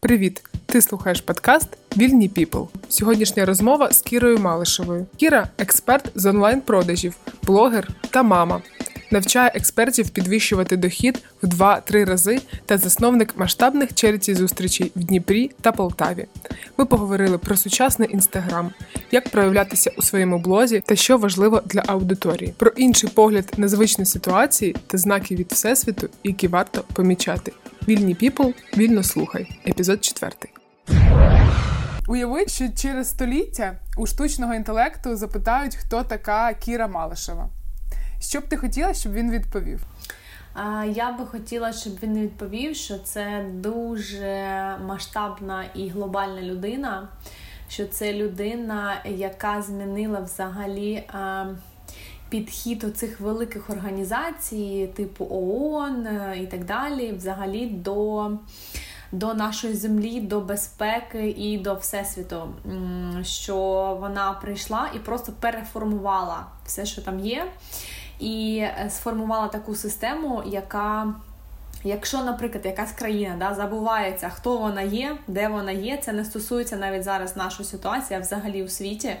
Привіт! Ти слухаєш подкаст Вільні Піпл. Сьогоднішня розмова з Кірою Малишевою. Кіра експерт з онлайн-продажів, блогер та мама. Навчає експертів підвищувати дохід в 2-3 рази та засновник масштабних череті зустрічей в Дніпрі та Полтаві. Ми поговорили про сучасний інстаграм, як проявлятися у своєму блозі та що важливо для аудиторії, про інший погляд на звичні ситуації та знаки від всесвіту, які варто помічати. Вільні піпл, вільно слухай. Епізод 4. Уяви, що через століття у штучного інтелекту запитають, хто така Кіра Малишева. Що б ти хотіла, щоб він відповів? Я би хотіла, щоб він відповів, що це дуже масштабна і глобальна людина, що це людина, яка змінила взагалі підхід оцих великих організацій, типу ООН і так далі, взагалі до. До нашої землі, до безпеки і до всесвіту, що вона прийшла і просто переформувала все, що там є і е, сформувала таку систему, яка Якщо, наприклад, якась країна да, забувається, хто вона є, де вона є, це не стосується навіть зараз нашої ситуації, а взагалі у світі е,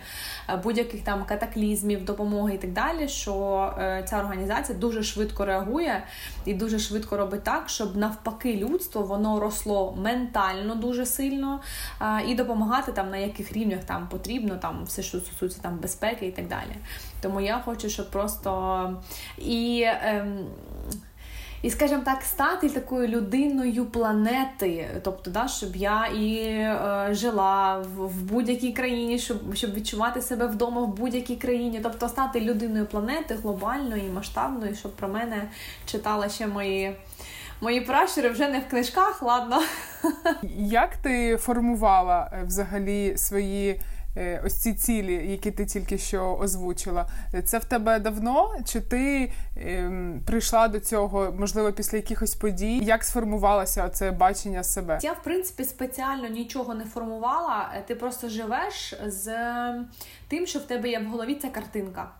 будь-яких там катаклізмів, допомоги і так далі, що е, ця організація дуже швидко реагує і дуже швидко робить так, щоб навпаки людство воно росло ментально дуже сильно е, і допомагати там на яких рівнях там потрібно, там все, що стосується там безпеки і так далі. Тому я хочу, щоб просто і. Е, і, скажімо так, стати такою людиною планети, тобто, да, щоб я і е, жила в, в будь-якій країні, щоб щоб відчувати себе вдома в будь-якій країні, тобто стати людиною планети глобальною, масштабною, щоб про мене читала ще мої. Мої пращури вже не в книжках, ладно. Як ти формувала е, взагалі свої ось ці цілі, які ти тільки що озвучила. Це в тебе давно? Чи ти ем, прийшла до цього, можливо, після якихось подій? Як сформувалося це бачення себе? Я, в принципі, спеціально нічого не формувала. Ти просто живеш з тим, що в тебе є в голові ця картинка.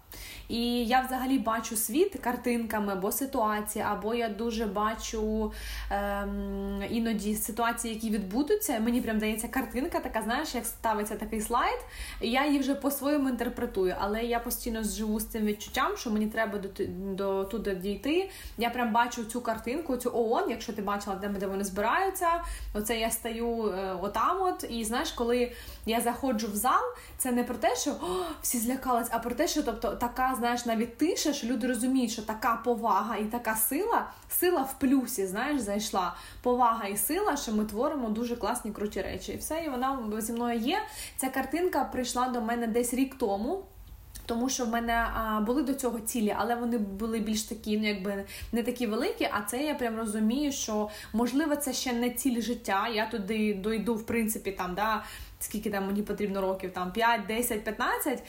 І я взагалі бачу світ картинками або ситуації, або я дуже бачу ем, іноді ситуації, які відбудуться. Мені прям дається картинка, така, знаєш, як ставиться такий слайд, і я її вже по-своєму інтерпретую. Але я постійно живу з цим відчуттям, що мені треба до, до туди дійти. Я прям бачу цю картинку, цю ООН, якщо ти бачила, де, де вони збираються. Оце я стаю е, отам, от і знаєш, коли я заходжу в зал, це не про те, що О, всі злякались, а про те, що тобто така знаєш, навіть тиша, що люди розуміють, що така повага і така сила, сила в плюсі, знаєш, зайшла. Повага і сила, що ми творимо дуже класні круті речі. І все, і вона зі мною є. Ця картинка прийшла до мене десь рік тому. Тому що в мене а, були до цього цілі, але вони були більш такі, ну якби не такі великі. А це я прям розумію, що можливо це ще не ціль життя. Я туди дойду, в принципі, там да скільки там мені потрібно років, там 5, 10, 15,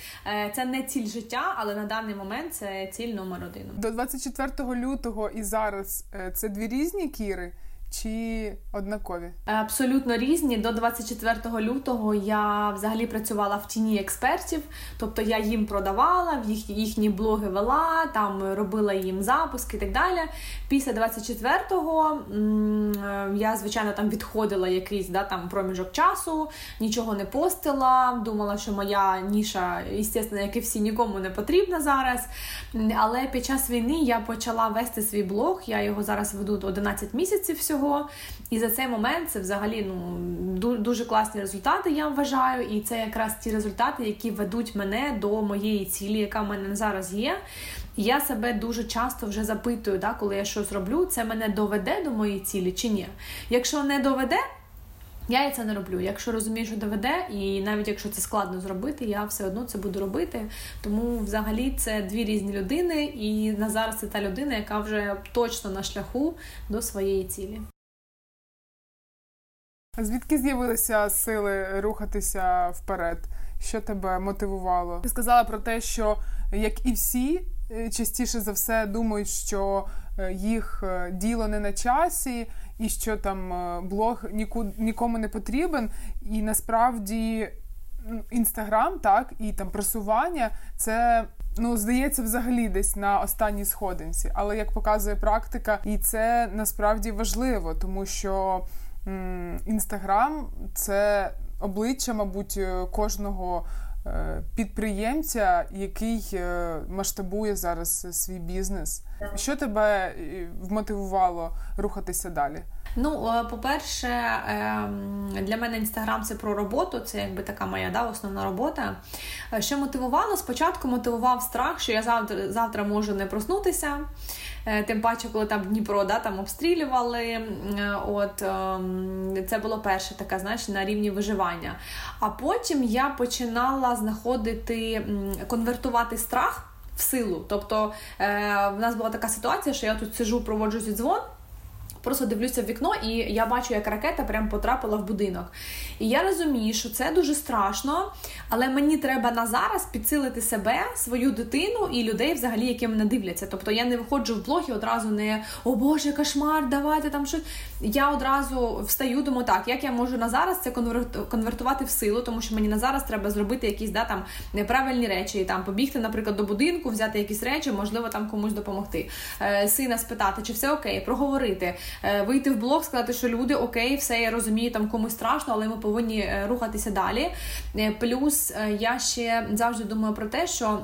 це не ціль життя, але на даний момент це ціль номер один. До 24 лютого і зараз е, це дві різні кіри. Чи однакові? Абсолютно різні. До 24 лютого я взагалі працювала в тіні експертів, тобто я їм продавала, в їх, їхні блоги вела, там робила їм запуски і так далі. Після 24-го е, я, звичайно, там відходила якийсь да, там проміжок часу, нічого не постила. Думала, що моя ніша, звісно, як і всі, нікому не потрібна зараз. Але під час війни я почала вести свій блог. Я його зараз веду 11 місяців всього всього. І за цей момент це взагалі ну, дуже класні результати, я вважаю. І це якраз ті результати, які ведуть мене до моєї цілі, яка в мене зараз є. Я себе дуже часто вже запитую, да, коли я щось роблю, це мене доведе до моєї цілі чи ні. Якщо не доведе, я це не роблю. Якщо розумію, що доведе, і навіть якщо це складно зробити, я все одно це буду робити. Тому взагалі це дві різні людини, і на зараз це та людина, яка вже точно на шляху до своєї цілі. Звідки з'явилися сили рухатися вперед? Що тебе мотивувало? Ти сказала про те, що як і всі е, частіше за все думають, що е, їх е, діло не на часі, і що там блог нікому не потрібен. І насправді інстаграм, так, і там просування це. Ну, здається, взагалі десь на останній сходинці. Але як показує практика, і це насправді важливо, тому що інстаграм це обличчя, мабуть, кожного Е, підприємця, який е, масштабує зараз свій бізнес. Що тебе е, вмотивувало рухатися далі? Ну, по-перше, ем, для мене інстаграм це про роботу, це якби така моя да, основна робота. Що мотивувало? Спочатку мотивував страх, що я завтра завтра можу не проснутися. Е, тим паче, коли там Дніпро да, там обстрілювали. Е, от ем, Це було перше таке, знаєш, на рівні виживання. А потім я починала знаходити, конвертувати страх в силу. Тобто е, в нас була така ситуація, що я тут сижу, проводжу дзвон. Просто дивлюся в вікно, і я бачу, як ракета прям потрапила в будинок. І я розумію, що це дуже страшно, але мені треба на зараз підсилити себе, свою дитину і людей, взагалі, які мене дивляться. Тобто я не виходжу в блог і одразу не о Боже, кошмар, давайте там щось. Я одразу встаю, думаю, так, як я можу на зараз це конвертувати в силу, тому що мені на зараз треба зробити якісь да, там неправильні речі, і там побігти, наприклад, до будинку, взяти якісь речі, можливо, там комусь допомогти. Е, сина спитати, чи все окей, проговорити. Е, вийти в блог, сказати, що люди окей, все я розумію, там комусь страшно, але ми повинні е, рухатися далі. Е, плюс я ще завжди думаю про те, що.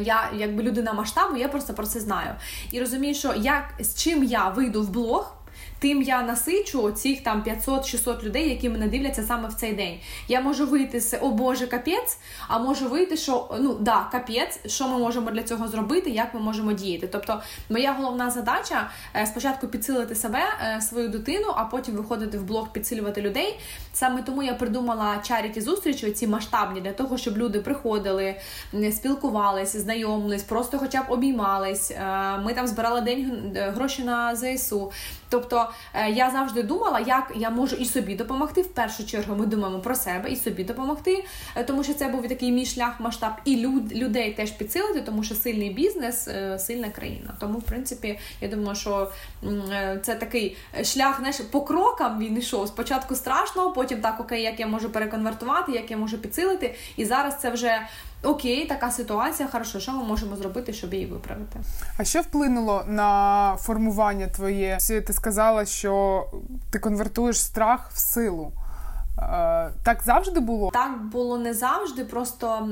Я якби людина масштабу, я просто про це знаю. І розумію, що як з чим я вийду в блог, тим я насичу цих там 500-600 людей, які мене дивляться саме в цей день. Я можу вийти з о Боже, капець, а можу вийти, що ну да, капець, що ми можемо для цього зробити, як ми можемо діяти. Тобто, моя головна задача е, спочатку підсилити себе, е, свою дитину, а потім виходити в блог, підсилювати людей. Саме тому я придумала чаріті зустрічі, ці масштабні для того, щоб люди приходили, спілкувалися, знайомились, просто хоча б обіймались. Е, ми там збирали день гроші на ЗСУ. Тобто е, я завжди думала, як я можу і собі допомогти. В першу чергу ми думаємо про себе і собі допомогти, е, тому що це був такий мій шлях, масштаб, і люд, людей теж підсилити, тому що сильний бізнес, е, сильна країна. Тому, в принципі, я думаю, що це такий шлях знаєш, по крокам він йшов. Спочатку страшно, потім так, окей, як я можу переконвертувати, як я можу підсилити. І зараз це вже Окей, така ситуація, хорошо, що ми можемо зробити, щоб її виправити? А що вплинуло на формування твоє? Ти сказала, що ти конвертуєш страх в силу. Е, так завжди було? Так було не завжди. Просто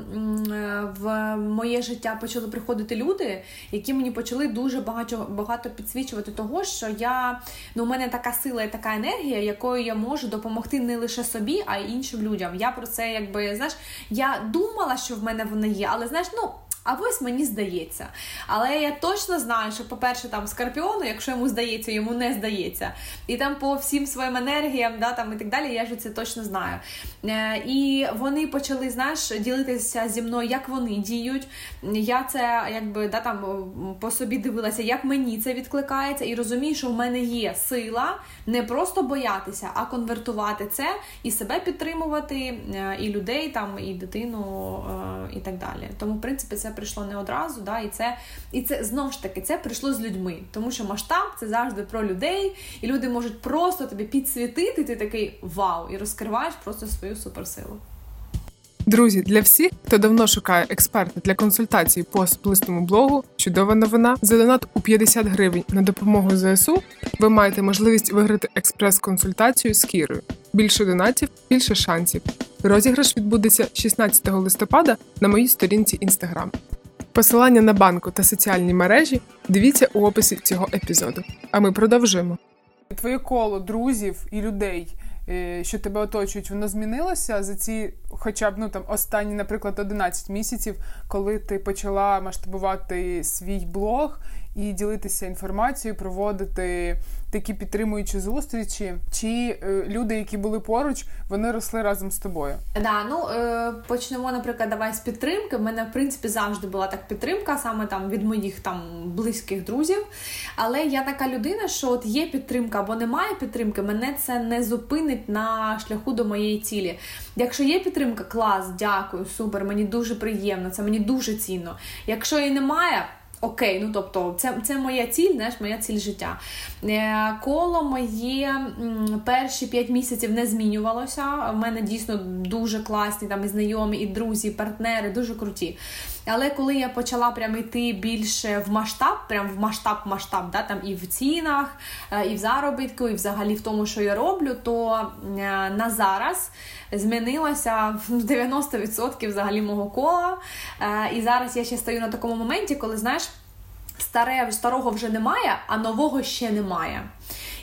е, в моє життя почали приходити люди, які мені почали дуже багато багато підсвічувати того, що я ну у мене така сила і така енергія, якою я можу допомогти не лише собі, а й іншим людям. Я про це якби знаєш, я думала, що в мене вона є, але знаєш, ну. А ось мені здається. Але я точно знаю, що, по-перше, там скорпіону, якщо йому здається, йому не здається. І там по всім своїм енергіям, да, там і так далі, я ж це точно знаю. Е, І вони почали, знаєш, ділитися зі мною, як вони діють. Я це якби да, там по собі дивилася, як мені це відкликається, і розумію, що в мене є сила не просто боятися, а конвертувати це і себе підтримувати, е, і людей, там, і дитину, е, і так далі. Тому, в принципі, це прийшло не одразу, да, і це і це знову ж таки це прийшло з людьми, тому що масштаб це завжди про людей, і люди можуть просто тобі підсвітити. Ти такий вау, і розкриваєш просто свою суперсилу. Друзі, для всіх, хто давно шукає експерта для консультації по особистому блогу, чудова новина. За донат у 50 гривень на допомогу ЗСУ ви маєте можливість виграти експрес-консультацію з Кірою. Більше донатів, більше шансів. Розіграш відбудеться 16 листопада на моїй сторінці Instagram. Посилання на банку та соціальні мережі дивіться у описі цього епізоду. А ми продовжуємо. Твоє коло друзів і людей. Е, що тебе оточують, воно змінилося за ці, хоча б ну там останні, наприклад, 11 місяців, коли ти почала масштабувати свій блог і ділитися інформацією, проводити такі підтримуючі зустрічі, чи е, люди, які були поруч, вони росли разом з тобою? Да, ну е, почнемо, наприклад, давай з підтримки. У мене в принципі завжди була так підтримка, саме там від моїх там близьких друзів. Але я така людина, що от є підтримка або немає підтримки, мене це не зупинить на шляху до моєї цілі. Якщо є підтримка, клас, дякую, супер, мені дуже приємно, це мені дуже цінно. Якщо її немає окей, ну тобто, це це моя ціль, знаєш, моя ціль життя. Е, коло моє перші п'ять місяців не змінювалося. У мене дійсно дуже класні там і знайомі, і друзі, і партнери, дуже круті. Але коли я почала прям йти більше в масштаб, прям в масштаб-масштаб, да, там і в цінах, е, і в заробітку, і взагалі в тому, що я роблю, то е, на зараз змінилося 90% взагалі мого кола. Е, і зараз я ще стою на такому моменті, коли знаєш. Старе, старого вже немає, а нового ще немає.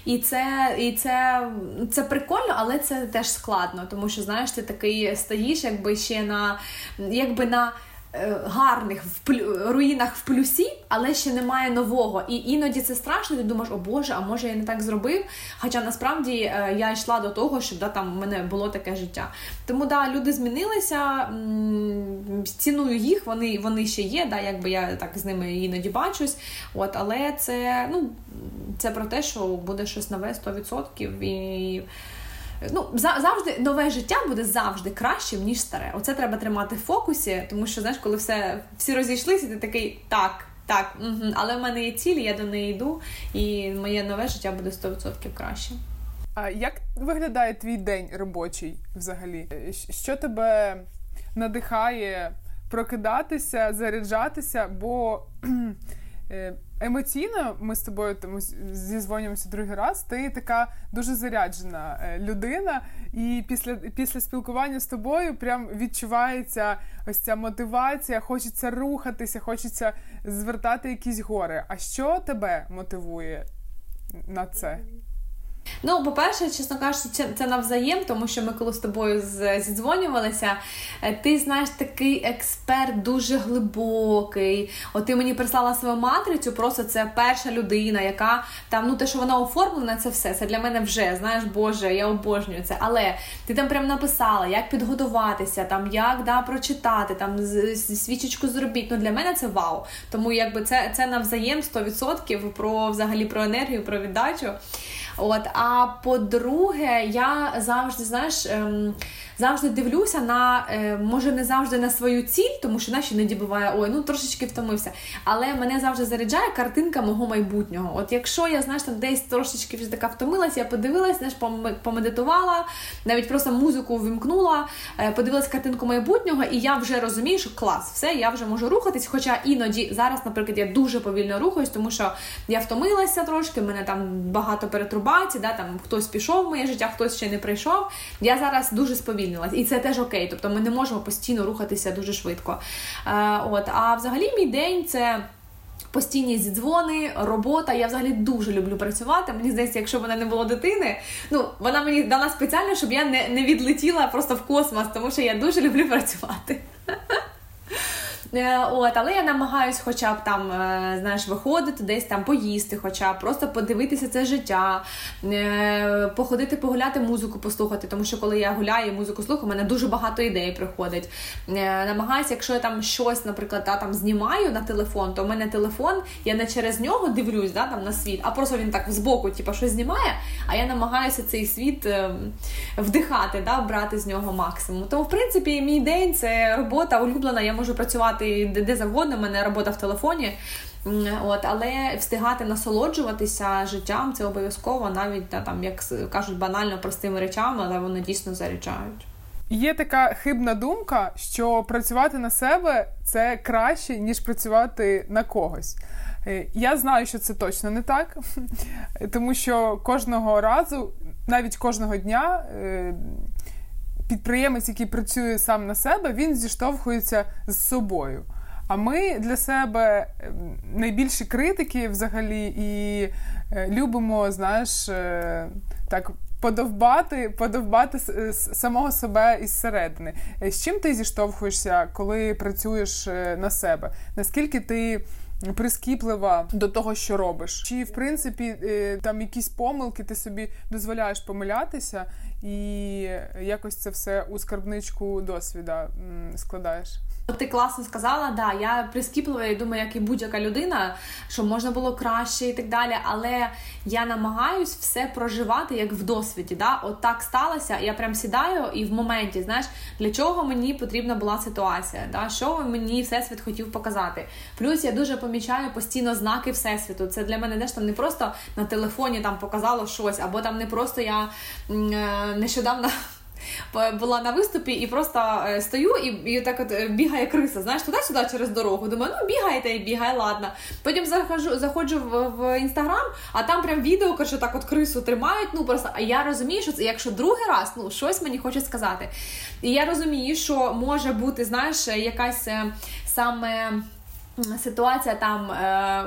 І це і це, це прикольно, але це теж складно, тому що знаєш, ти такий стоїш, якби ще на якби на. Е, гарних в руїнах в плюсі, але ще немає нового. І іноді це страшно. Ти думаєш, о Боже, а може я не так зробив? Хоча насправді е, я йшла до того, щоб да, там в мене було таке життя. Тому да, люди змінилися, ціную їх, вони вони ще є. да, Якби я так з ними іноді бачусь. От, Але це ну, це про те, що буде щось нове 100%. і ну завжди нове життя буде завжди кращим, ніж старе. Оце треба тримати в фокусі, тому що знаєш, коли все всі розійшлися, ти такий так. Так, угу. але в мене є цілі, я до неї йду, і моє нове життя буде 100% краще. А як виглядає твій день робочий взагалі? Що тебе надихає прокидатися, заряджатися? Бо е, емоційно ми з тобою тому зізвонюємося другий раз. Ти така дуже заряджена е, людина, і після після спілкування з тобою прям відчувається ось ця мотивація, хочеться рухатися, хочеться звертати якісь гори. А що тебе мотивує на це? Ну, по-перше, чесно кажучи, це, навзаєм, тому що ми коли з тобою зідзвонювалися, е, ти знаєш такий експерт дуже глибокий. От ти мені прислала свою матрицю, просто це перша людина, яка там, ну те, що вона оформлена, це все. Це для мене вже, знаєш, Боже, я обожнюю це. Але ти там прям написала, як підготуватися, там як да, прочитати, там свічечку зробіть. Ну для мене це вау. Тому якби це це навзаєм 100% про взагалі про енергію, про віддачу. От, А по-друге, я завжди, знаєш, ем, завжди дивлюся на, е, може, не завжди на свою ціль, тому що наші іноді буває, ой, ну трошечки втомився. Але мене завжди заряджає картинка мого майбутнього. От якщо я знаєш, там десь трошечки вже така втомилася, я подивилась, знаєш, помедитувала, навіть просто музику вимкнула, е, подивилась картинку майбутнього, і я вже розумію, що клас, все, я вже можу рухатись. Хоча іноді зараз, наприклад, я дуже повільно рухаюсь, тому що я втомилася трошки, мене там багато перетрубацій, да, там хтось пішов в моє життя, хтось ще не прийшов. Я зараз дуже сповільнена сповільнилась. І це теж окей. Тобто ми не можемо постійно рухатися дуже швидко. Е, от, А взагалі мій день це. Постійні зідзвони, робота. Я взагалі дуже люблю працювати. Мені здається, якщо б мене не було дитини, ну вона мені дала спеціально, щоб я не не відлетіла просто в космос, тому що я дуже люблю працювати. Е, от, Але я намагаюсь хоча б там, е, знаєш, виходити, десь там поїсти, хоча б просто подивитися це життя, е, походити, погуляти, музику послухати. Тому що коли я гуляю і музику слухаю, у мене дуже багато ідей приходить. Намагаюся, якщо я там щось, наприклад, та, там знімаю на телефон, то в мене телефон, я не через нього дивлюсь да, там, на світ, а просто він так збоку типу, щось знімає, а я намагаюся цей світ вдихати, да, брати з нього максимум. Тому, в принципі, мій день це робота улюблена, я можу працювати працювати де завгодно, в мене робота в телефоні. От, Але встигати насолоджуватися життям це обов'язково, навіть там, як кажуть, банально простими речами, але вони дійсно заряджають. Є така хибна думка, що працювати на себе це краще, ніж працювати на когось. Е, я знаю, що це точно не так, тому що кожного разу, навіть кожного дня, е, підприємець, який працює сам на себе, він зіштовхується з собою. А ми для себе ем, найбільші критики взагалі і е, любимо, знаєш, е, так. Подовбати, подовбати самого себе із середини. Е, з чим ти зіштовхуєшся, коли працюєш на себе? Наскільки ти прискіплива до того, що робиш? Чи в принципі там якісь помилки ти собі дозволяєш помилятися, і якось це все у скарбничку досвіда складаєш. Ти класно сказала, да, я прискіплива і думаю, як і будь-яка людина, що можна було краще і так далі. Але я намагаюсь все проживати як в досвіді. Да? От так сталося. Я прям сідаю і в моменті, знаєш, для чого мені потрібна була ситуація, да? що мені всесвіт хотів показати. Плюс я дуже помічаю постійно знаки всесвіту. Це для мене теж там не просто на телефоні там показало щось, або там не просто я е, нещодавно була на виступі і просто е, стою і і так от е, бігає криса. Знаєш, туди-сюди через дорогу. Думаю, ну бігайте і бігай, ладно. Потім заходжу, заходжу в в інстаграм, а там прям відео, що так от крису тримають. Ну просто а я розумію, що це якщо другий раз, ну щось мені хочуть сказати. І я розумію, що може бути, знаєш, якась е, саме. Ситуація там,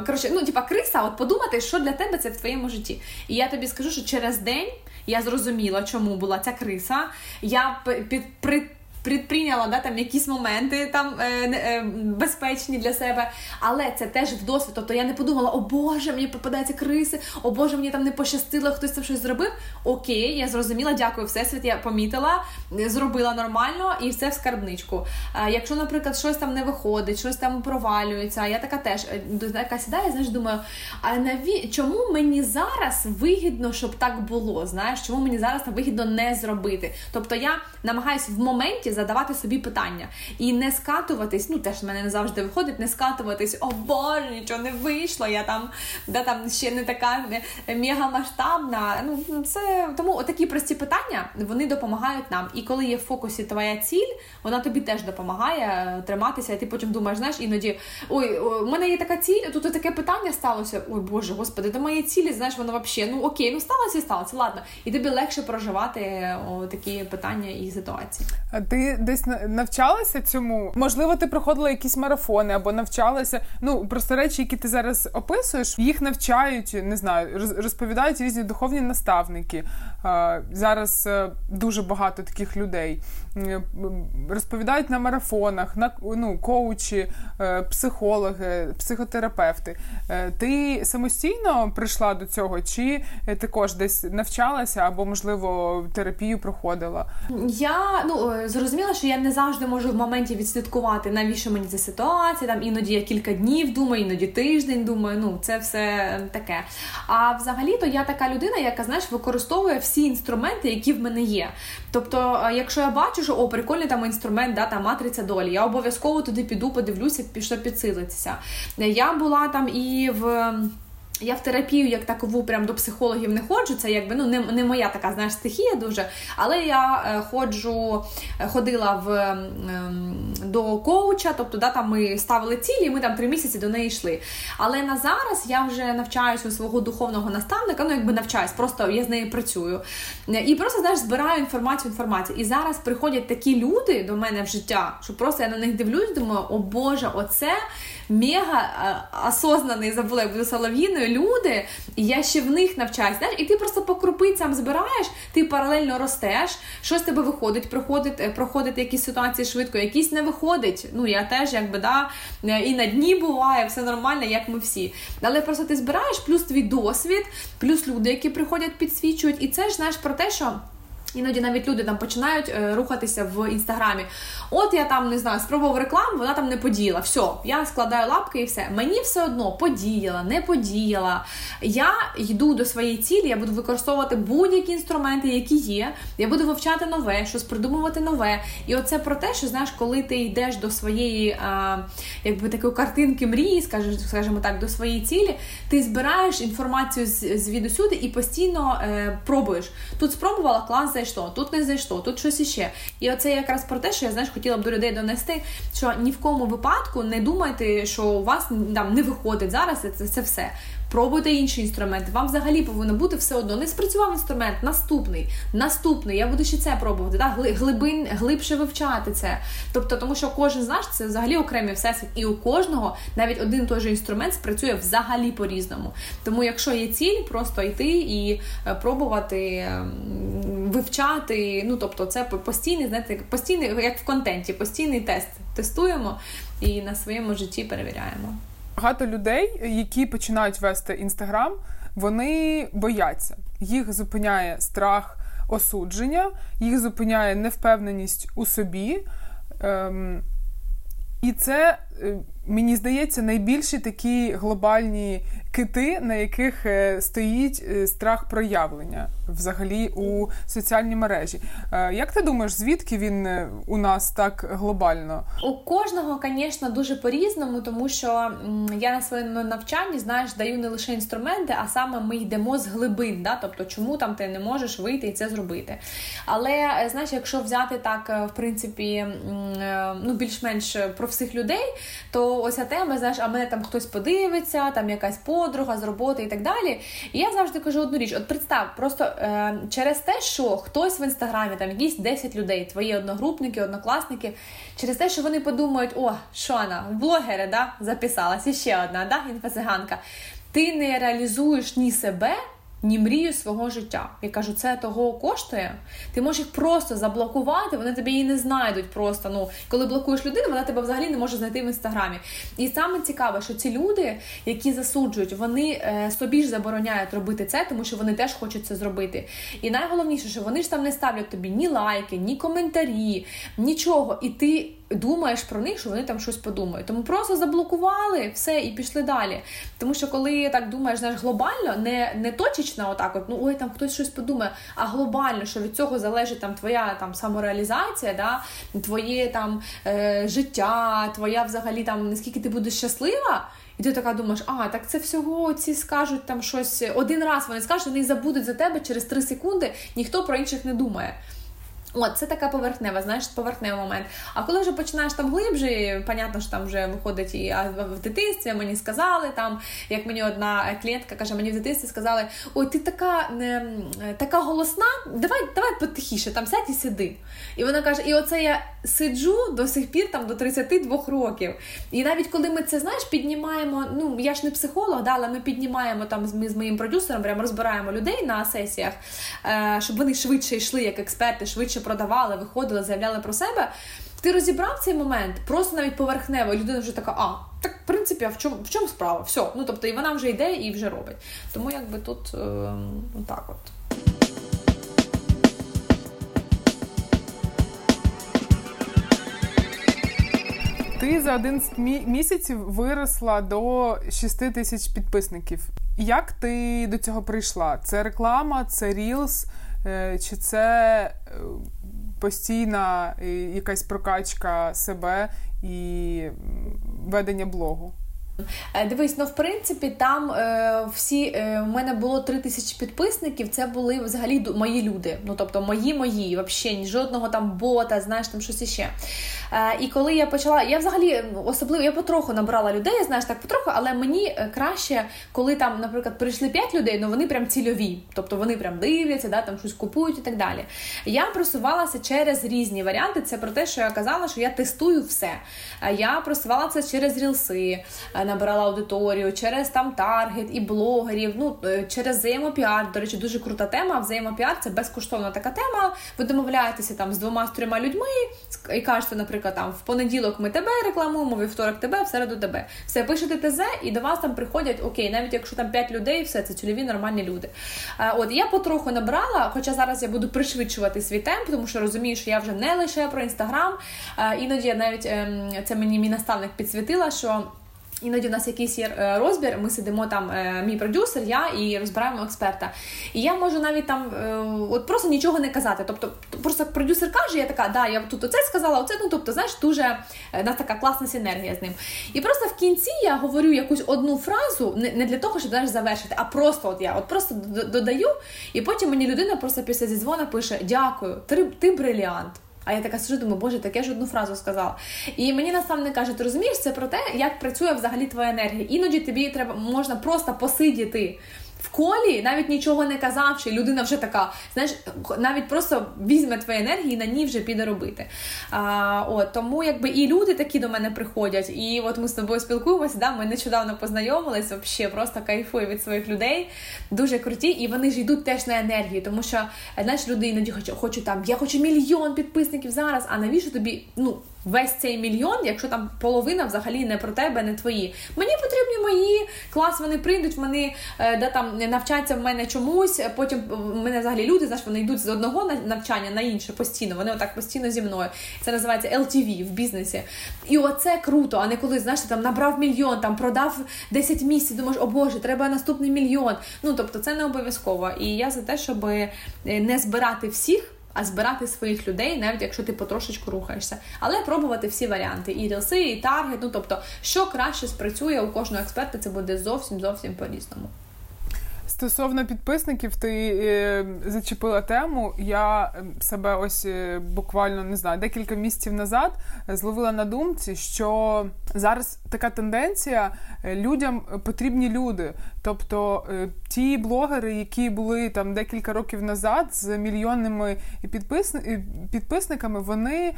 коротше, ну, типа криса, от подумати, що для тебе це в твоєму житті. І я тобі скажу, що через день я зрозуміла, чому була ця криса. Я під, при, предприйняла да, там якісь моменти там е, е, безпечні для себе. Але це теж в досвід. Тобто я не подумала, о Боже, мені попадаються криси, о Боже, мені там не пощастило, хтось там щось зробив. Окей, я зрозуміла, дякую, всесвіт, я помітила, зробила нормально і все в скарбничку. Е, якщо, наприклад, щось там не виходить, щось там провалюється, я така теж е, така сідаю, знаєш, думаю, а наві... чому мені зараз вигідно, щоб так було? Знаєш, чому мені зараз вигідно не зробити? Тобто я намагаюся в моменті задавати собі питання і не скатуватись. Ну теж в мене не завжди виходить, не скатуватись, о боже, нічого не вийшло. Я там да там ще не така мегамасштабна. Ну це тому такі прості питання вони допомагають нам. І коли є в фокусі твоя ціль, вона тобі теж допомагає триматися. І ти потім думаєш, знаєш, іноді ой, у мене є така ціль, тут таке питання сталося. Ой, Боже, господи, до моєї цілі, знаєш, воно взагалі, ну окей, ну сталося і сталося. Ладно, і тобі легше проживати о, такі питання і ситуації. А ти десь навчалася цьому? Можливо, ти проходила якісь марафони або навчалася. Ну просто речі, які ти зараз описуєш, їх навчають, не знаю, розповідають різні духовні наставники. Зараз е, дуже багато таких людей розповідають на марафонах, на ну, коучі, е, психологи, психотерапевти. Е, ти самостійно прийшла до цього, чи також десь навчалася або, можливо, терапію проходила? Я ну зрозуміла, що я не завжди можу в моменті відслідкувати, навіщо мені ця ситуація. Там іноді я кілька днів думаю, іноді тиждень думаю. Ну це все таке. А взагалі-то я така людина, яка знаєш, використовує всі інструменти, які в мене є. Тобто, якщо я бачу, що о, прикольний там інструмент, да, там матриця долі, я обов'язково туди піду, подивлюся, що підсилитися. Я була там і в. Я в терапію як такову прям до психологів не ходжу. Це якби ну не не моя така знаєш стихія дуже. Але я е, ходжу, е, ходила в е, до коуча, тобто да, там ми ставили цілі, і ми там три місяці до неї йшли. Але на зараз я вже навчаюся у свого духовного наставника, ну якби навчаюсь, просто я з нею працюю. І просто знаєш, збираю інформацію, інформацію. І зараз приходять такі люди до мене в життя, що просто я на них дивлюсь, думаю, о Боже, оце мега е, осознаний, забула, я буду солов'їною, люди, і я ще в них навчаюсь. Знаєш, І ти просто по крупицям збираєш, ти паралельно ростеш, Щось тебе виходить, проходить, е, проходить якісь ситуації швидко, якісь не виходить. Ну, я теж, якби, да, е, і на дні буває, все нормально, як ми всі. Але просто ти збираєш, плюс твій досвід, плюс люди, які приходять, підсвічують. І це ж знаєш про те, що. Іноді навіть люди там починають е, рухатися в інстаграмі. От я там не знаю, спробував рекламу, вона там не подіяла. Все, я складаю лапки і все. Мені все одно подіяла, не подіяла. Я йду до своєї цілі, я буду використовувати будь-які інструменти, які є. Я буду вивчати нове, щось придумувати нове. І оце про те, що знаєш, коли ти йдеш до своєї, а, якби такої картинки мрії, скажімо так, до своєї цілі, ти збираєш інформацію звідусюди і постійно е, пробуєш. Тут спробувала клас зайшло, тут не зайшло, тут щось іще. І оце якраз про те, що я знаєш, хотіла б до людей донести, що ні в кому випадку не думайте, що у вас там не виходить зараз. Це, це все. Пробуйте інші інструменти. Вам взагалі повинно бути все одно. Не спрацював інструмент, наступний, наступний. Я буду ще це пробувати. Да? Глибин, глибше вивчати це. Тобто, тому що кожен з нас це взагалі окремий всесвіт, і у кожного навіть один той же інструмент спрацює взагалі по-різному. Тому, якщо є ціль, просто йти і е, пробувати ем, вивчати. Ну тобто, це постійний, знаєте, постійний, як в контенті, постійний тест. Тестуємо і на своєму житті перевіряємо. Багато людей, які починають вести інстаграм, вони бояться. Їх зупиняє страх осудження, їх зупиняє невпевненість у собі. Ем, і це, мені здається, найбільші такі глобальні кити, на яких е, стоїть е, страх проявлення взагалі у соціальній мережі. Е, як ти думаєш, звідки він у нас так глобально? У кожного, звісно, дуже по-різному, тому що я на своєму навчанні знаєш, даю не лише інструменти, а саме ми йдемо з глибин. Да? Тобто, чому там ти не можеш вийти і це зробити. Але знаєш, якщо взяти так, в принципі, ну більш-менш про всіх людей, то ось ця тема, знаєш, а мене там хтось подивиться, там якась подруга з роботи і так далі. І я завжди кажу одну річ: от представ, просто е, через те, що хтось в інстаграмі, там якісь 10 людей, твої одногрупники, однокласники, через те, що вони подумають, о, що вона, блогери, да, записалась, і ще одна, да, інфосиганка. Ти не реалізуєш ні себе ні мрію свого життя. Я кажу, це того коштує. Ти можеш їх просто заблокувати, вони тебе її не знайдуть. Просто ну коли блокуєш людину, вона тебе взагалі не може знайти в інстаграмі. І саме цікаве, що ці люди, які засуджують, вони е, собі ж забороняють робити це, тому що вони теж хочуть це зробити. І найголовніше, що вони ж там не ставлять тобі ні лайки, ні коментарі, нічого. І ти думаєш про них, що вони там щось подумають. Тому просто заблокували все і пішли далі. Тому що коли так думаєш, знаєш, глобально, не не точечно, отак, от ну ой, там хтось щось подумає, а глобально, що від цього залежить там твоя там самореалізація, да, твоє там е, життя, твоя взагалі там наскільки ти будеш щаслива. І ти така думаєш, а так це всього ці скажуть там щось один раз. Вони скажуть, вони забудуть за тебе через три секунди. Ніхто про інших не думає. От, це така поверхнева, знаєш, поверхневий момент. А коли вже починаєш там глибше, понятно, що там вже виходить і а в дитинстві мені сказали, там, як мені одна клієнтка каже, мені в дитинстві сказали: ой, ти така не, така голосна, давай давай потихіше, там сядь і сиди. І вона каже: І оце я сиджу до сих пір там до 32 років. І навіть коли ми це знаєш, піднімаємо, ну я ж не психолог, да, але ми піднімаємо там з, з моїм продюсером, прямо розбираємо людей на сесіях, е, щоб вони швидше йшли як експерти, швидше продавали, виходили, заявляли про себе. Ти розібрав цей момент, просто навіть поверхнево, і людина вже така, а, так, в принципі, а в чому в чому справа? Все. Ну, тобто, і вона вже йде і вже робить. Тому якби тут е, так от. Ти за 11 місяців виросла до 6 тисяч підписників. Як ти до цього прийшла? Це реклама, це Reels, е, чи це е, постійна е, якась прокачка себе і ведення блогу? Е, дивись, ну в принципі, там е, всі е, у мене було три тисячі підписників. Це були взагалі мої люди. Ну тобто мої мої, взагалі жодного там бота, знаєш, там щось іще. Е, і коли я почала, я взагалі особливо я потроху набрала людей, знаєш, так потроху, але мені е, краще, коли там, наприклад, прийшли п'ять людей, ну вони прям цільові, тобто вони прям дивляться, да, там щось купують і так далі. Я просувалася через різні варіанти. Це про те, що я казала, що я тестую все. Е, я просувалася через рілси набирала аудиторію, через там таргет і блогерів, ну е, через взаємопіар. До речі, дуже крута тема. Взаємопіар це безкоштовна така тема. Ви домовляєтеся там з двома з трьома людьми і кажете, наприклад, там в понеділок ми тебе рекламуємо, вівторок тебе, в середу тебе. Все пишете ТЗ, і до вас там приходять окей, навіть якщо там п'ять людей, все це цільові нормальні люди. От я потроху набрала, хоча зараз я буду пришвидшувати свій темп, тому що розумію, що я вже не лише про інстаграм. Іноді навіть ем, це мені мій наставник підсвітила, що. Іноді у нас якийсь є е, розбір, ми сидимо там, е, мій продюсер, я і розбираємо експерта. І я можу навіть там е, от просто нічого не казати. Тобто, просто продюсер каже, я така, да, я тут оце сказала, оце, ну тобто, знаєш, дуже у нас така класна синергія з ним. І просто в кінці я говорю якусь одну фразу, не для того, щоб знаєш, завершити, а просто от я от просто додаю, і потім мені людина просто після зізвона пише: Дякую, ти, ти бриліант. А я така сижу, думаю, боже, таке ж одну фразу сказала. І мені наставник каже, ти розумієш, це про те, як працює взагалі твоя енергія. Іноді тобі треба можна просто посидіти в колі, навіть нічого не казавши, людина вже така, знаєш, навіть просто візьме твої енергії і на ній вже піде робити. А, от, Тому якби і люди такі до мене приходять, і от ми з тобою спілкуємося, да, ми нещодавно познайомились, взагалі просто кайфую від своїх людей, дуже круті, і вони ж йдуть теж на енергію, тому що знаєш, люди іноді хочуть, хочу там, я хочу мільйон підписників зараз, а навіщо тобі, ну, весь цей мільйон, якщо там половина взагалі не про тебе, не твої. Мені потрібні мої, клас, вони прийдуть, вони е, да, там навчаться в мене чомусь. Потім в мене взагалі люди, знаєш, вони йдуть з одного навчання на інше постійно. Вони отак постійно зі мною. Це називається LTV в бізнесі. І оце круто, а не коли знаєш, там набрав мільйон, там продав 10 місяців, думаєш, о Боже, треба наступний мільйон. Ну тобто це не обов'язково. І я за те, щоб е, не збирати всіх а збирати своїх людей, навіть якщо ти потрошечку рухаєшся. Але пробувати всі варіанти: і рілси, і таргет. Ну тобто, що краще спрацює у кожного експерта, це буде зовсім зовсім по-різному. Стосовно підписників, ти е, зачепила тему. Я ем, себе ось е, буквально не знаю декілька місяців назад зловила на думці, що зараз така тенденція е, людям потрібні люди. Тобто е, ті блогери, які були там декілька років назад з мільйонними підписниками, вони.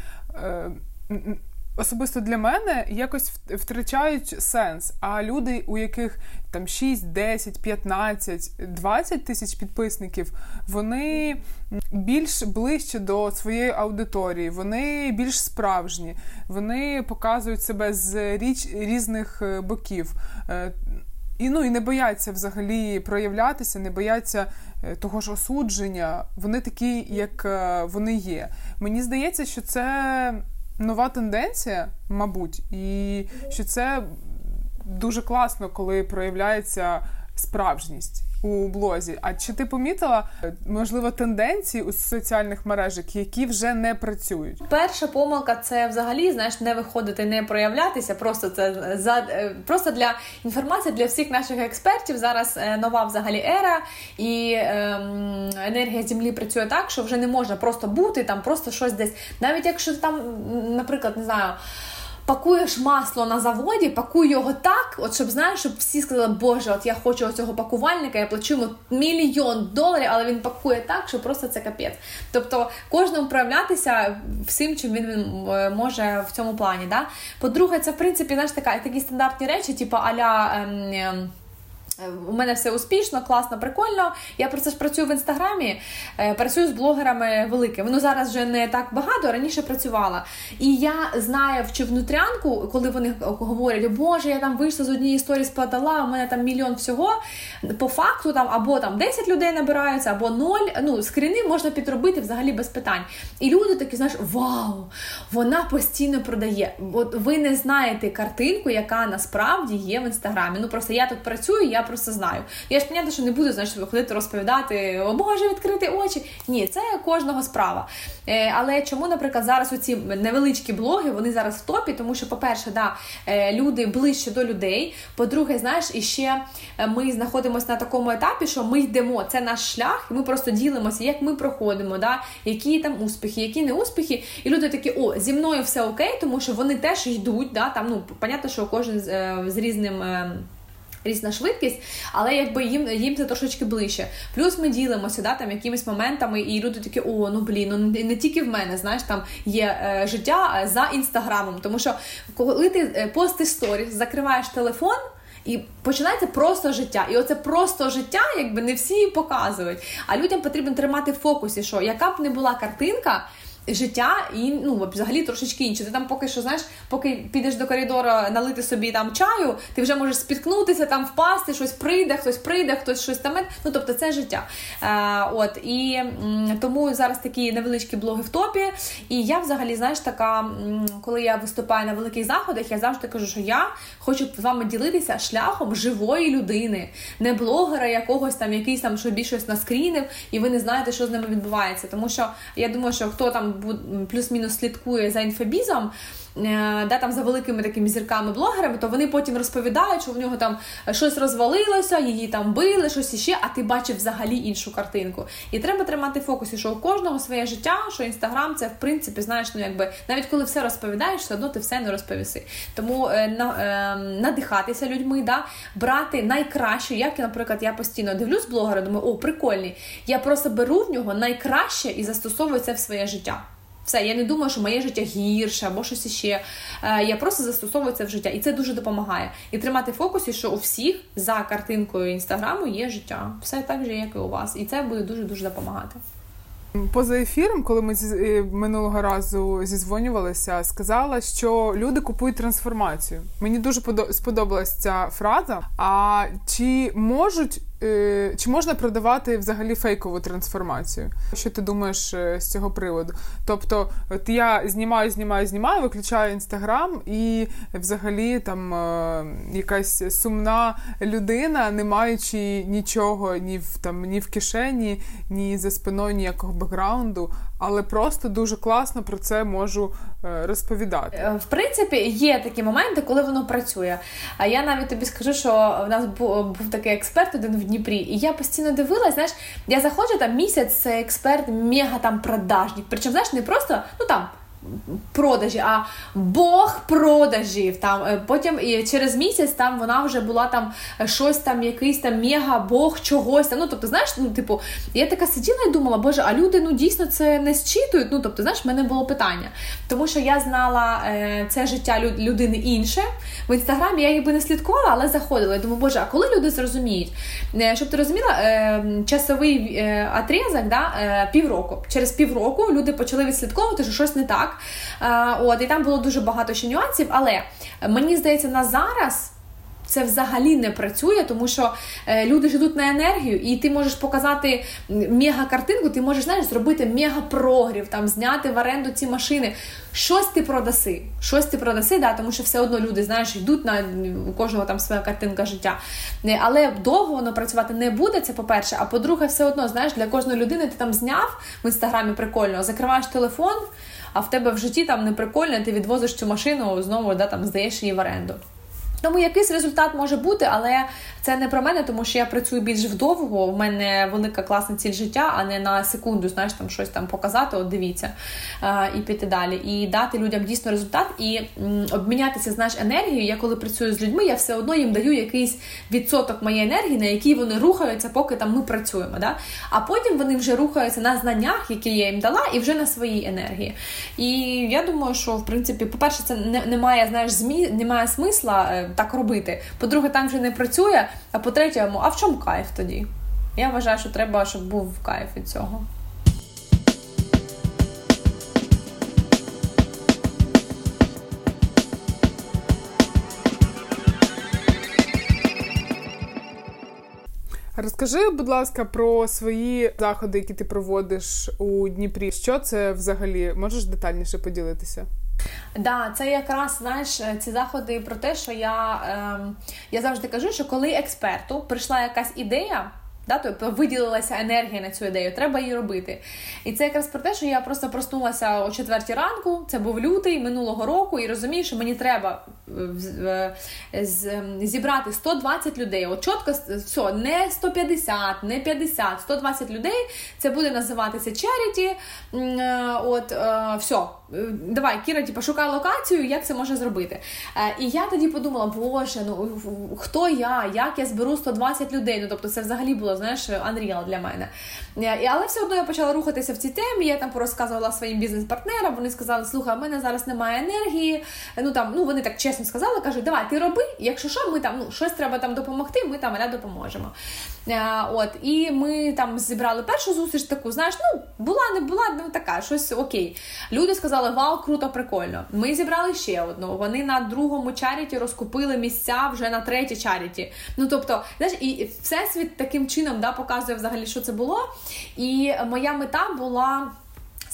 Особисто для мене якось втрачають сенс. А люди, у яких там 6, 10, 15, 20 тисяч підписників, вони більш ближче до своєї аудиторії, вони більш справжні, вони показують себе з річ різних е, боків. Е, і ну і не бояться взагалі проявлятися, не бояться е, того ж осудження. Вони такі, як вони є. Мені здається, що це нова тенденція, мабуть, і що це дуже класно, коли проявляється справжність у блозі. А чи ти помітила можливо тенденції у соціальних мережах, які вже не працюють? Перша помилка це взагалі знаєш не виходити, не проявлятися. Просто це за е, просто для інформації для всіх наших експертів. Зараз е, нова взагалі ера, і ем, енергія землі працює так, що вже не можна просто бути там, просто щось десь, навіть якщо там, наприклад, не знаю пакуєш масло на заводі, пакуй його так, от щоб знаєш, щоб всі сказали, Боже, от я хочу оцього пакувальника, я плачу йому мільйон доларів, але він пакує так, що просто це капець. Тобто кожному проявлятися всім, чим він е, може в цьому плані. Да? По-друге, це в принципі знаєш, така такі стандартні речі, типу аля. Ем, ем, у мене все успішно, класно, прикольно. Я про це ж працюю в інстаграмі, е, працюю з блогерами великими. Ну зараз вже не так багато, раніше працювала. І я знаю в внутрянку, коли вони говорять, Боже, я там вийшла з однієї історії, спадала, у мене там мільйон всього. По факту там або там 10 людей набираються, або 0. Ну, скріни можна підробити взагалі без питань. І люди такі, знаєш, вау, вона постійно продає. От ви не знаєте картинку, яка насправді є в інстаграмі. Ну просто я тут працюю, я просто знаю. Я ж понятно, що не буду значить, виходити розповідати, о Боже, відкрити очі. Ні, це кожного справа. Е, але чому, наприклад, зараз оці невеличкі блоги вони зараз в топі, тому що, по-перше, да, е, люди ближче до людей. По-друге, знаєш, і ще е, ми знаходимося на такому етапі, що ми йдемо, це наш шлях, і ми просто ділимося, як ми проходимо, да, які там успіхи, які не успіхи. І люди такі, о, зі мною все окей, тому що вони теж йдуть. Да, там, ну, Понятно, що кожен з, з різним різна швидкість, але якби їм їм це трошечки ближче. Плюс ми ділимося да, там якимись моментами, і люди такі, о, ну блін, ну не тільки в мене, знаєш, там є е, життя за інстаграмом. Тому що коли ти е, постиш сторіс, закриваєш телефон. І починається просто життя. І оце просто життя, якби не всі показують. А людям потрібно тримати в фокусі, що яка б не була картинка, життя і ну взагалі трошечки інше. Ти там поки що знаєш, поки підеш до коридору налити собі там чаю, ти вже можеш спіткнутися, там впасти, щось прийде, хтось прийде, хтось щось там. Ну тобто це життя. Е, От і м, тому зараз такі невеличкі блоги в топі. І я взагалі, знаєш, така, м, коли я виступаю на великих заходах, я завжди кажу, що я хочу з вами ділитися шляхом живої людини, не блогера якогось там, якийсь там що більшось наскрінив, і ви не знаєте, що з ними відбувається. Тому що я думаю, що хто там плюс-мінус слідкує за інфобізом, да, там за великими такими зірками-блогерами, то вони потім розповідають, що в нього там щось розвалилося, її там били, щось іще, а ти бачив взагалі іншу картинку. І треба тримати в фокусі, що у кожного своє життя, що інстаграм це в принципі, знаєш, ну якби навіть коли все розповідаєш, все одно ти все не розповіси. Тому е, на, е, надихатися людьми, да, брати найкраще, як, наприклад, я постійно дивлюсь блогера, думаю, о, прикольний. Я просто беру в нього найкраще і застосовую це в своє життя. Все, я не думаю, що моє життя гірше або щось іще. Е, я просто застосовую це в життя, і це дуже допомагає. І тримати в фокусі, що у всіх за картинкою інстаграму є життя. Все так же, як і у вас. І це буде дуже дуже допомагати. Поза ефіром, коли ми е, минулого разу зізвонювалися, сказала, що люди купують трансформацію. Мені дуже сподобалась ця фраза. А чи можуть чи можна продавати взагалі фейкову трансформацію? Що ти думаєш е, з цього приводу? Тобто, от я знімаю, знімаю, знімаю, виключаю інстаграм, і взагалі там е, якась сумна людина, не маючи нічого ні в там ні в кишені, ні за спиною ніякого бекграунду, але просто дуже класно про це можу розповідати. В принципі, є такі моменти, коли воно працює. А я навіть тобі скажу, що в нас був, був такий експерт один в Дніпрі, і я постійно дивилась, знаєш, я заходжу там місяць, це експерт, мега там продажник. Причому, знаєш, не просто, ну там продажі, а Бог продажів. Там е, Потім і через місяць там вона вже була там е, щось там, якийсь там мега Бог чогось. там, Ну, тобто, знаєш, ну, типу, я така сиділа і думала, боже, а люди ну дійсно це не зчитують. Ну, тобто, знаєш, в мене було питання. Тому що я знала е, це життя людини інше. В інстаграмі я якби не слідкувала, але заходила. Я думаю, боже, а коли люди зрозуміють? Е, щоб ти розуміла, е, часовий е, отрізок да, півроку. Через півроку люди почали відслідковувати, що щось не так так. Е, от, І там було дуже багато ще нюансів, але мені здається, на зараз це взагалі не працює, тому що е, люди ж йдуть на енергію, і ти можеш показати мега-картинку, ти можеш знаєш, зробити мега-прогрів, там зняти в оренду ці машини. Щось ти продаси, щось ти продаси, да, тому що все одно люди знаєш, йдуть на у кожного там своя картинка життя. Е, але довго воно працювати не буде, це по-перше. А по-друге, все одно знаєш, для кожної людини ти там зняв в інстаграмі прикольно, закриваєш телефон, а в тебе в житті там не прикольно, ти відвозиш цю машину, знову да, там здаєш її в оренду. Тому якийсь результат може бути, але це не про мене, тому що я працюю більш вдовго. В мене велика класна ціль життя, а не на секунду, знаєш, там щось там показати, от дивіться і піти далі. І дати людям дійсно результат і обмінятися знаєш, енергією. Я коли працюю з людьми, я все одно їм даю якийсь відсоток моєї енергії, на який вони рухаються, поки там ми працюємо. Да? А потім вони вже рухаються на знаннях, які я їм дала, і вже на своїй енергії. І я думаю, що в принципі, по-перше, це не немає знаєш, змі, немає смисла. Так робити. По-друге, там вже не працює. А по-третє, а в чому кайф тоді? Я вважаю, що треба, щоб був кайф від цього. Розкажи, будь ласка, про свої заходи, які ти проводиш у Дніпрі. Що це взагалі? Можеш детальніше поділитися? Да, це якраз знаєш ці заходи про те, що я е, я завжди кажу, що коли експерту прийшла якась ідея. Да, тобто виділилася енергія на цю ідею, треба її робити. І це якраз про те, що я просто проснулася о четвертій ранку, це був лютий минулого року, і розумію, що мені треба е, зібрати 120 людей. От чітко все, не 150, не 50, 120 людей. Це буде називатися charity. Е, от все. Е, давай, Кіра, типу, шукай локацію, як це може зробити. Е, і я тоді подумала, боже, ну хто я, як я зберу 120 людей. Ну тобто це взагалі було знаєш, unreal для мене. Е, але все одно я почала рухатися в цій темі. Я там порозказувала своїм бізнес-партнерам. Вони сказали, слухай, в мене зараз немає енергії. Ну там, ну вони так чесно сказали, кажуть, давай ти роби, якщо що, ми там ну щось треба там допомогти, ми там допоможемо. От, І ми там зібрали першу зустріч, таку, знаєш, ну була, не була, ну така, щось окей. Люди сказали сказали, вау, круто, прикольно. Ми зібрали ще одну. Вони на другому чаріті розкупили місця вже на третій чаріті. Ну тобто, знаєш, і всесвіт таким чином да, показує взагалі, що це було. І моя мета була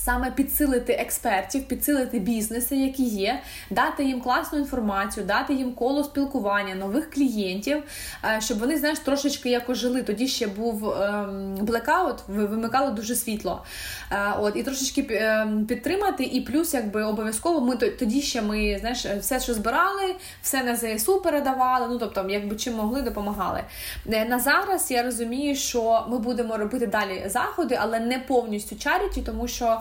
саме підсилити експертів, підсилити бізнеси, які є, дати їм класну інформацію, дати їм коло спілкування, нових клієнтів, е, щоб вони, знаєш, трошечки якось жили. Тоді ще був ем, блекаут, вимикали дуже світло. Е, от, І трошечки ем, підтримати, і плюс, якби обов'язково, ми тоді ще ми знаєш, все, що збирали, все на ЗСУ передавали. Ну тобто, якби чим могли, допомагали. Е, на зараз я розумію, що ми будемо робити далі заходи, але не повністю чаріті, тому що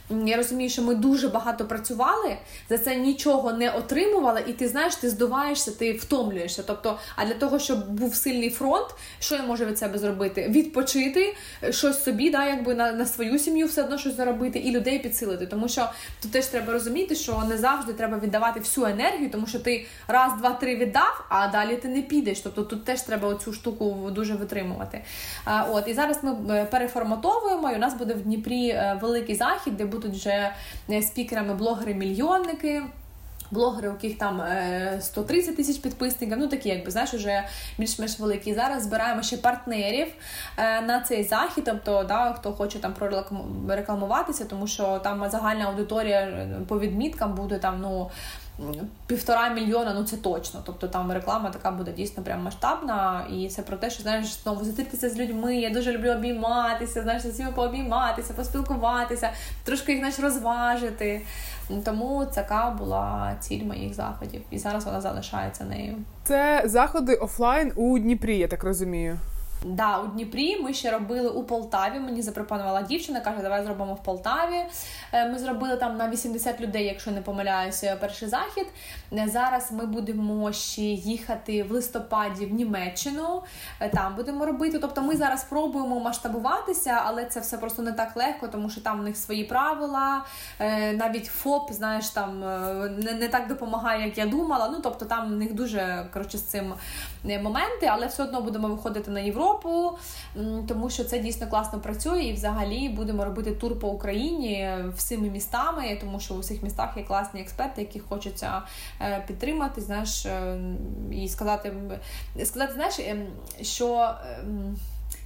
я розумію, що ми дуже багато працювали, за це нічого не отримували, і ти знаєш, ти здуваєшся, ти втомлюєшся. Тобто, а для того, щоб був сильний фронт, що я можу від себе зробити? Відпочити щось собі, да, якби на на свою сім'ю все одно щось заробити, і людей підсилити. Тому що тут теж треба розуміти, що не завжди треба віддавати всю енергію, тому що ти раз, два, три віддав, а далі ти не підеш. Тобто тут теж треба оцю штуку дуже витримувати. От і зараз ми е, переформатовуємо. і У нас буде в Дніпрі е, великий захід, де будуть вже е, спікерами блогери-мільйонники. Блогери, у яких там 130 тисяч підписників, ну такі, якби знаєш, вже більш-менш великі. Зараз збираємо ще партнерів на цей захід, тобто да, хто хоче там прорекламуватися, тому що там загальна аудиторія по відміткам буде там ну півтора мільйона, ну це точно. Тобто там реклама така буде дійсно прям масштабна. І це про те, що знаєш, знову зустрітися з людьми. Я дуже люблю обійматися, знаєш, з усіма пообійматися, поспілкуватися, трошки їх знаєш, розважити. Тому така була ціль моїх заходів, і зараз вона залишається нею. Це заходи офлайн у Дніпрі, я так розумію. Да, у Дніпрі ми ще робили у Полтаві. Мені запропонувала дівчина, каже, давай зробимо в Полтаві. Е, ми зробили там на 80 людей, якщо не помиляюся, перший захід. Е, зараз ми будемо ще їхати в листопаді в Німеччину. Е, там будемо робити. Тобто ми зараз пробуємо масштабуватися, але це все просто не так легко, тому що там в них свої правила. Навіть ФОП, знаєш, там не так допомагає, як я думала. Ну тобто там в них дуже коротше з цим моменти, але все одно будемо виходити на Європу. Європу, тому що це дійсно класно працює, і взагалі будемо робити тур по Україні всіми містами, тому що у всіх містах є класні експерти, які хочеться е, підтримати, знаєш, е, і сказати, сказати, знаєш, ем, що.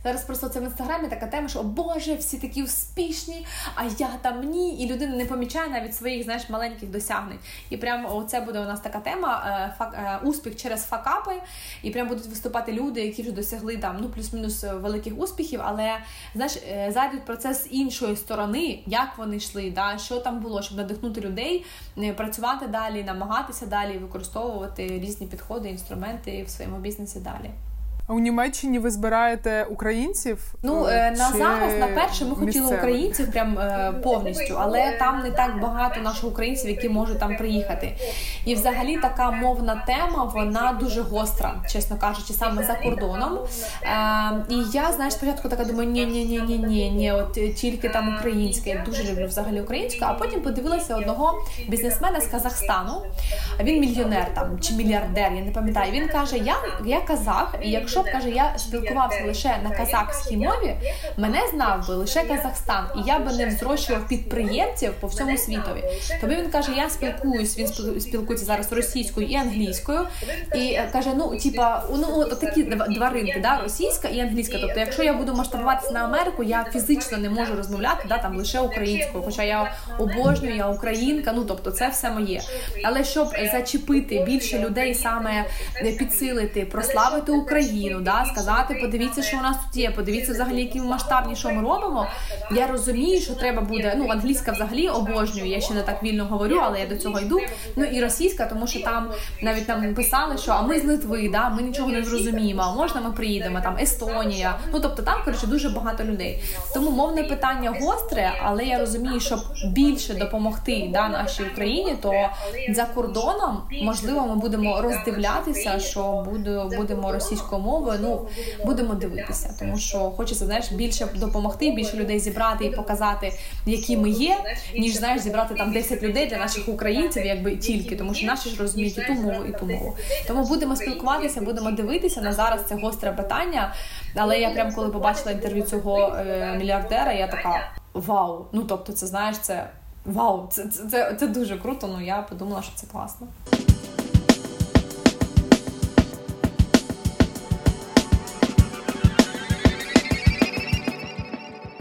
Зараз просто це в інстаграмі така тема, що о Боже, всі такі успішні, а я там ні. І людина не помічає навіть своїх знаєш, маленьких досягнень. І прямо оце буде у нас така тема: е, фак, е, успіх через факапи. І прям будуть виступати люди, які вже досягли там ну плюс-мінус е, великих успіхів, але знаєш, зайдуть процес з іншої сторони, як вони йшли, да, що там було, щоб надихнути людей, працювати далі, намагатися далі використовувати різні підходи, інструменти в своєму бізнесі далі. А у Німеччині ви збираєте українців? Ну е, на зараз на перше ми хотіли українців прям е, повністю, але там не так багато наших українців, які можуть там приїхати. І взагалі така мовна тема вона дуже гостра, чесно кажучи, саме за кордоном. Е, І я знаєш, спочатку така думаю, ні ні ні ні ні ні от тільки там українське. Я дуже люблю взагалі українську. А потім подивилася одного бізнесмена з Казахстану. Він мільйонер там чи мільярдер, я не пам'ятаю. Він каже: Я я казах, і якщо якщо б каже, я спілкувався лише на казахській мові, мене знав би лише Казахстан, і я би не взрощував підприємців по всьому світові. Тобі він каже: Я спілкуюсь, він спілкується зараз російською і англійською, і е, каже: Ну, типа, ну такі два ринки, да, російська і англійська. Тобто, якщо я буду масштабуватися на Америку, я фізично не можу розмовляти да, там лише українською, хоча я обожнюю, я українка. Ну тобто, це все моє. Але щоб зачепити більше людей, саме підсилити, прославити Україну. Україну, да, сказати, подивіться, що у нас тут є, подивіться взагалі, які масштабні, що ми робимо. Я розумію, що треба буде. Ну, англійська взагалі обожнюю. Я ще не так вільно говорю, але я до цього йду. Ну і російська, тому що там навіть нам писали, що а ми з Литви, да, ми нічого не зрозуміємо. А можна ми приїдемо? Там Естонія. Ну тобто там коротше дуже багато людей. Тому мовне питання гостре, але я розумію, щоб більше допомогти да, нашій Україні, то за кордоном можливо ми будемо роздивлятися, що будемо російською мовою ну будемо дивитися, тому що хочеться знаєш більше допомогти, більше людей зібрати і показати, які ми є, ніж знаєш, зібрати там 10 людей для наших українців, якби тільки, тому що наші ж розуміють і ту мову, і ту мову. Тому будемо спілкуватися, будемо дивитися на зараз. Це гостре питання. Але я прям коли побачила інтерв'ю цього е, мільярдера, я така вау. Ну тобто, це знаєш, це вау, це, це, це, це дуже круто. Ну я подумала, що це класно.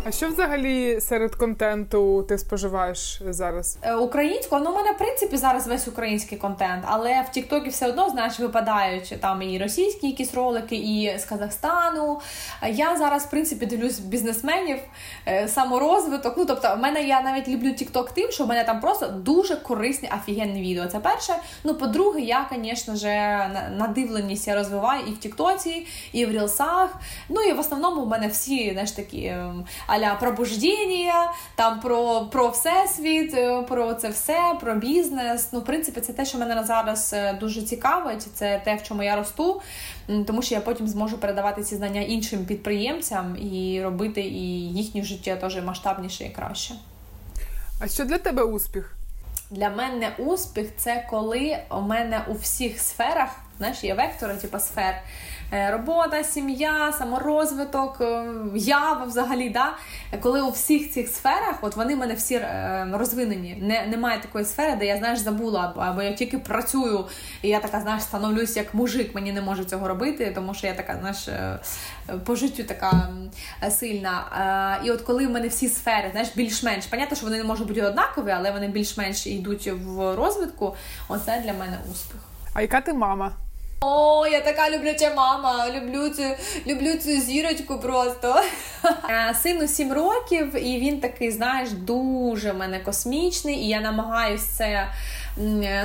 А що взагалі серед контенту ти споживаєш зараз? Е, українського, ну у мене в принципі зараз весь український контент, але в Тіктокі все одно знаєш випадають там і російські якісь ролики, і з Казахстану. Я зараз в принципі дивлюсь бізнесменів, е, саморозвиток. Ну тобто, в мене я навіть люблю Тікток тим, що в мене там просто дуже корисні офігенні відео. Це перше. Ну, по-друге, я, звісно ж, надивленість я розвиваю і в Тіктоці, і в Рілсах. Ну і в основному в мене всі знаєш такі. Аля пробуждіння, там про про всесвіт, е, про це все, про бізнес. Ну, в принципі, це те, що мене зараз е, дуже цікавить. Це те, в чому я росту, тому що я потім зможу передавати ці знання іншим підприємцям і робити і їхнє життя теж масштабніше і краще. А що для тебе успіх? Для мене успіх це коли у мене у всіх сферах, знаєш, є вектори, типу сфер. Е, робота, сім'я, саморозвиток, е, ява взагалі. да? Коли у всіх цих сферах от вони в мене всі е, розвинені. Не, Немає такої сфери, де я знаєш, забула, або я тільки працюю, і я така, знаєш, становлюсь як мужик, мені не можу цього робити, тому що я така, знаєш, по життю така сильна. І от коли в мене всі сфери, знаєш, більш-менш, понятно, що вони не можуть бути однакові, але вони більш-менш йдуть в розвитку, оце для мене успіх. А яка ти мама? О, я така любляча мама. Люблю цю люблю цю зірочку просто. Сину 7 років, і він такий, знаєш, дуже в мене космічний, і я намагаюся це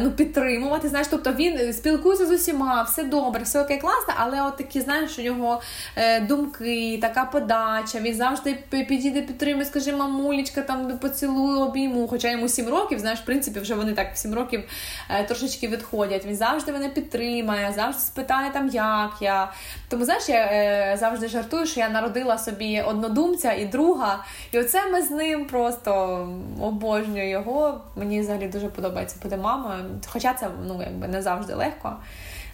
ну, підтримувати. Знаєш, тобто він спілкується з усіма, все добре, все окей, класно, але от такі, знаєш, у нього е, думки, така подача. Він завжди підійде підтримує, скаже, мамулечка, там поцілую, обійму. Хоча йому 7 років, знаєш, в принципі, вже вони так в 7 років е, трошечки відходять. Він завжди мене підтримає, завжди спитає там, як я. Тому знаєш, я е, завжди жартую, що я народила собі однодумця і друга. І оце ми з ним просто обожнюю його. Мені взагалі дуже подобається мамою. Хоча це ну якби не завжди легко.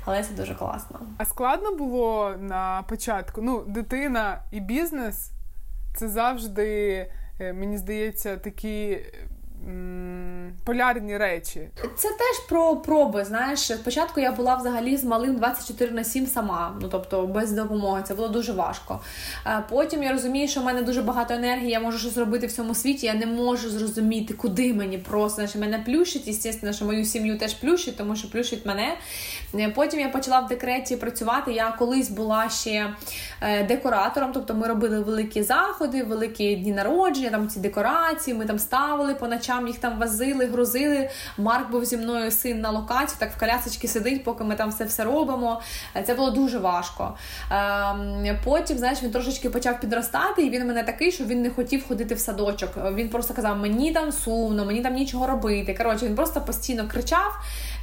Але це дуже класно. А складно було на початку. Ну, дитина і бізнес це завжди, е, мені здається, такі полярні речі. Це теж про проби. Знаєш, спочатку я була взагалі з малим 24 на 7 сама, ну тобто без допомоги. Це було дуже важко. Потім я розумію, що в мене дуже багато енергії, я можу щось зробити в цьому світі. Я не можу зрозуміти, куди мені просто Знаєш, мене плющить. Звісно, що мою сім'ю теж плющить, тому що плющить мене. Е, потім я почала в декреті працювати. Я колись була ще е, декоратором, тобто ми робили великі заходи, великі дні народження, там ці декорації. Ми там ставили по ночам їх там возили, грузили. Марк був зі мною син на локації, так в колясочці сидить, поки ми там все все робимо. Це було дуже важко. Ем, потім, знаєш, він трошечки почав підростати, і він мене такий, що він не хотів ходити в садочок. Він просто казав, мені там сумно, мені там нічого робити. Коротше, він просто постійно кричав.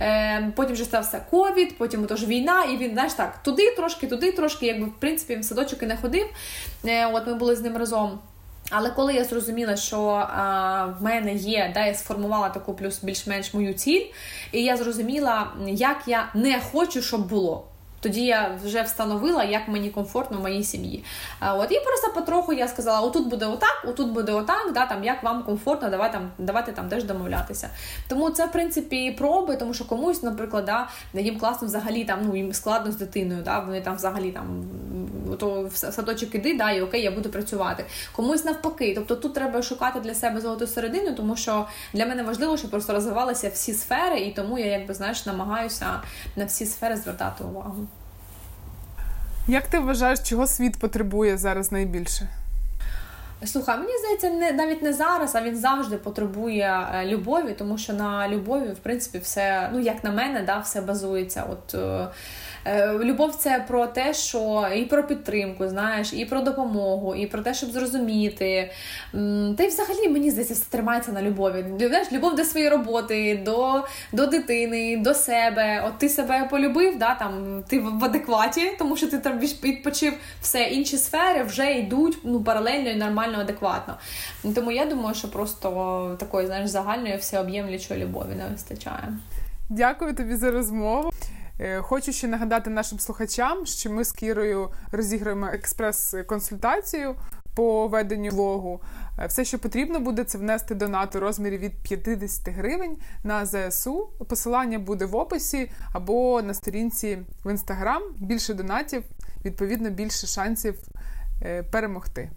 Ем, потім вже стався ковід, потім тож війна, і він знаєш так, туди трошки, туди трошки, якби в принципі в садочок і не ходив. Е, от ми були з ним разом. Але коли я зрозуміла, що а, в мене є, да, я сформувала таку плюс більш-менш мою ціль, і я зрозуміла, як я не хочу, щоб було. Тоді я вже встановила, як мені комфортно в моїй сім'ї. От і просто потроху я сказала: отут буде отак, отут буде отак, да, там як вам комфортно, давай там давайте там теж домовлятися. Тому це в принципі проби, тому що комусь, наприклад, да, їм класно взагалі там ну їм складно з дитиною, да, вони там взагалі там то в садочок іди, да, і окей, я буду працювати. Комусь навпаки. Тобто тут треба шукати для себе золоту середину, тому що для мене важливо, щоб просто розвивалися всі сфери, і тому я якби знаєш намагаюся на всі сфери звертати увагу. Як ти вважаєш, чого світ потребує зараз найбільше? Слухай, мені здається, не навіть не зараз, а він завжди потребує е, любові, тому що на любові, в принципі, все, ну як на мене, да, все базується. От е, любов це про те, що і про підтримку, знаєш, і про допомогу, і про те, щоб зрозуміти. Та й взагалі мені здається, все тримається на любові. Знаєш, Любов до своєї роботи, до до дитини, до себе. От ти себе полюбив, да, там, ти в адекваті, тому що ти там відпочив все інші сфери вже йдуть ну, паралельно і нормально, адекватно. Тому я думаю, що просто такої знаєш, загальної всеоб'ємлячої любові не вистачає. Дякую тобі за розмову. Е, хочу ще нагадати нашим слухачам, що ми з Кірою розіграємо експрес-консультацію по веденню влогу. Е, все, що потрібно буде, це внести донат у розмірі від 50 гривень на ЗСУ. Посилання буде в описі або на сторінці в інстаграм. Більше донатів, відповідно, більше шансів е, перемогти.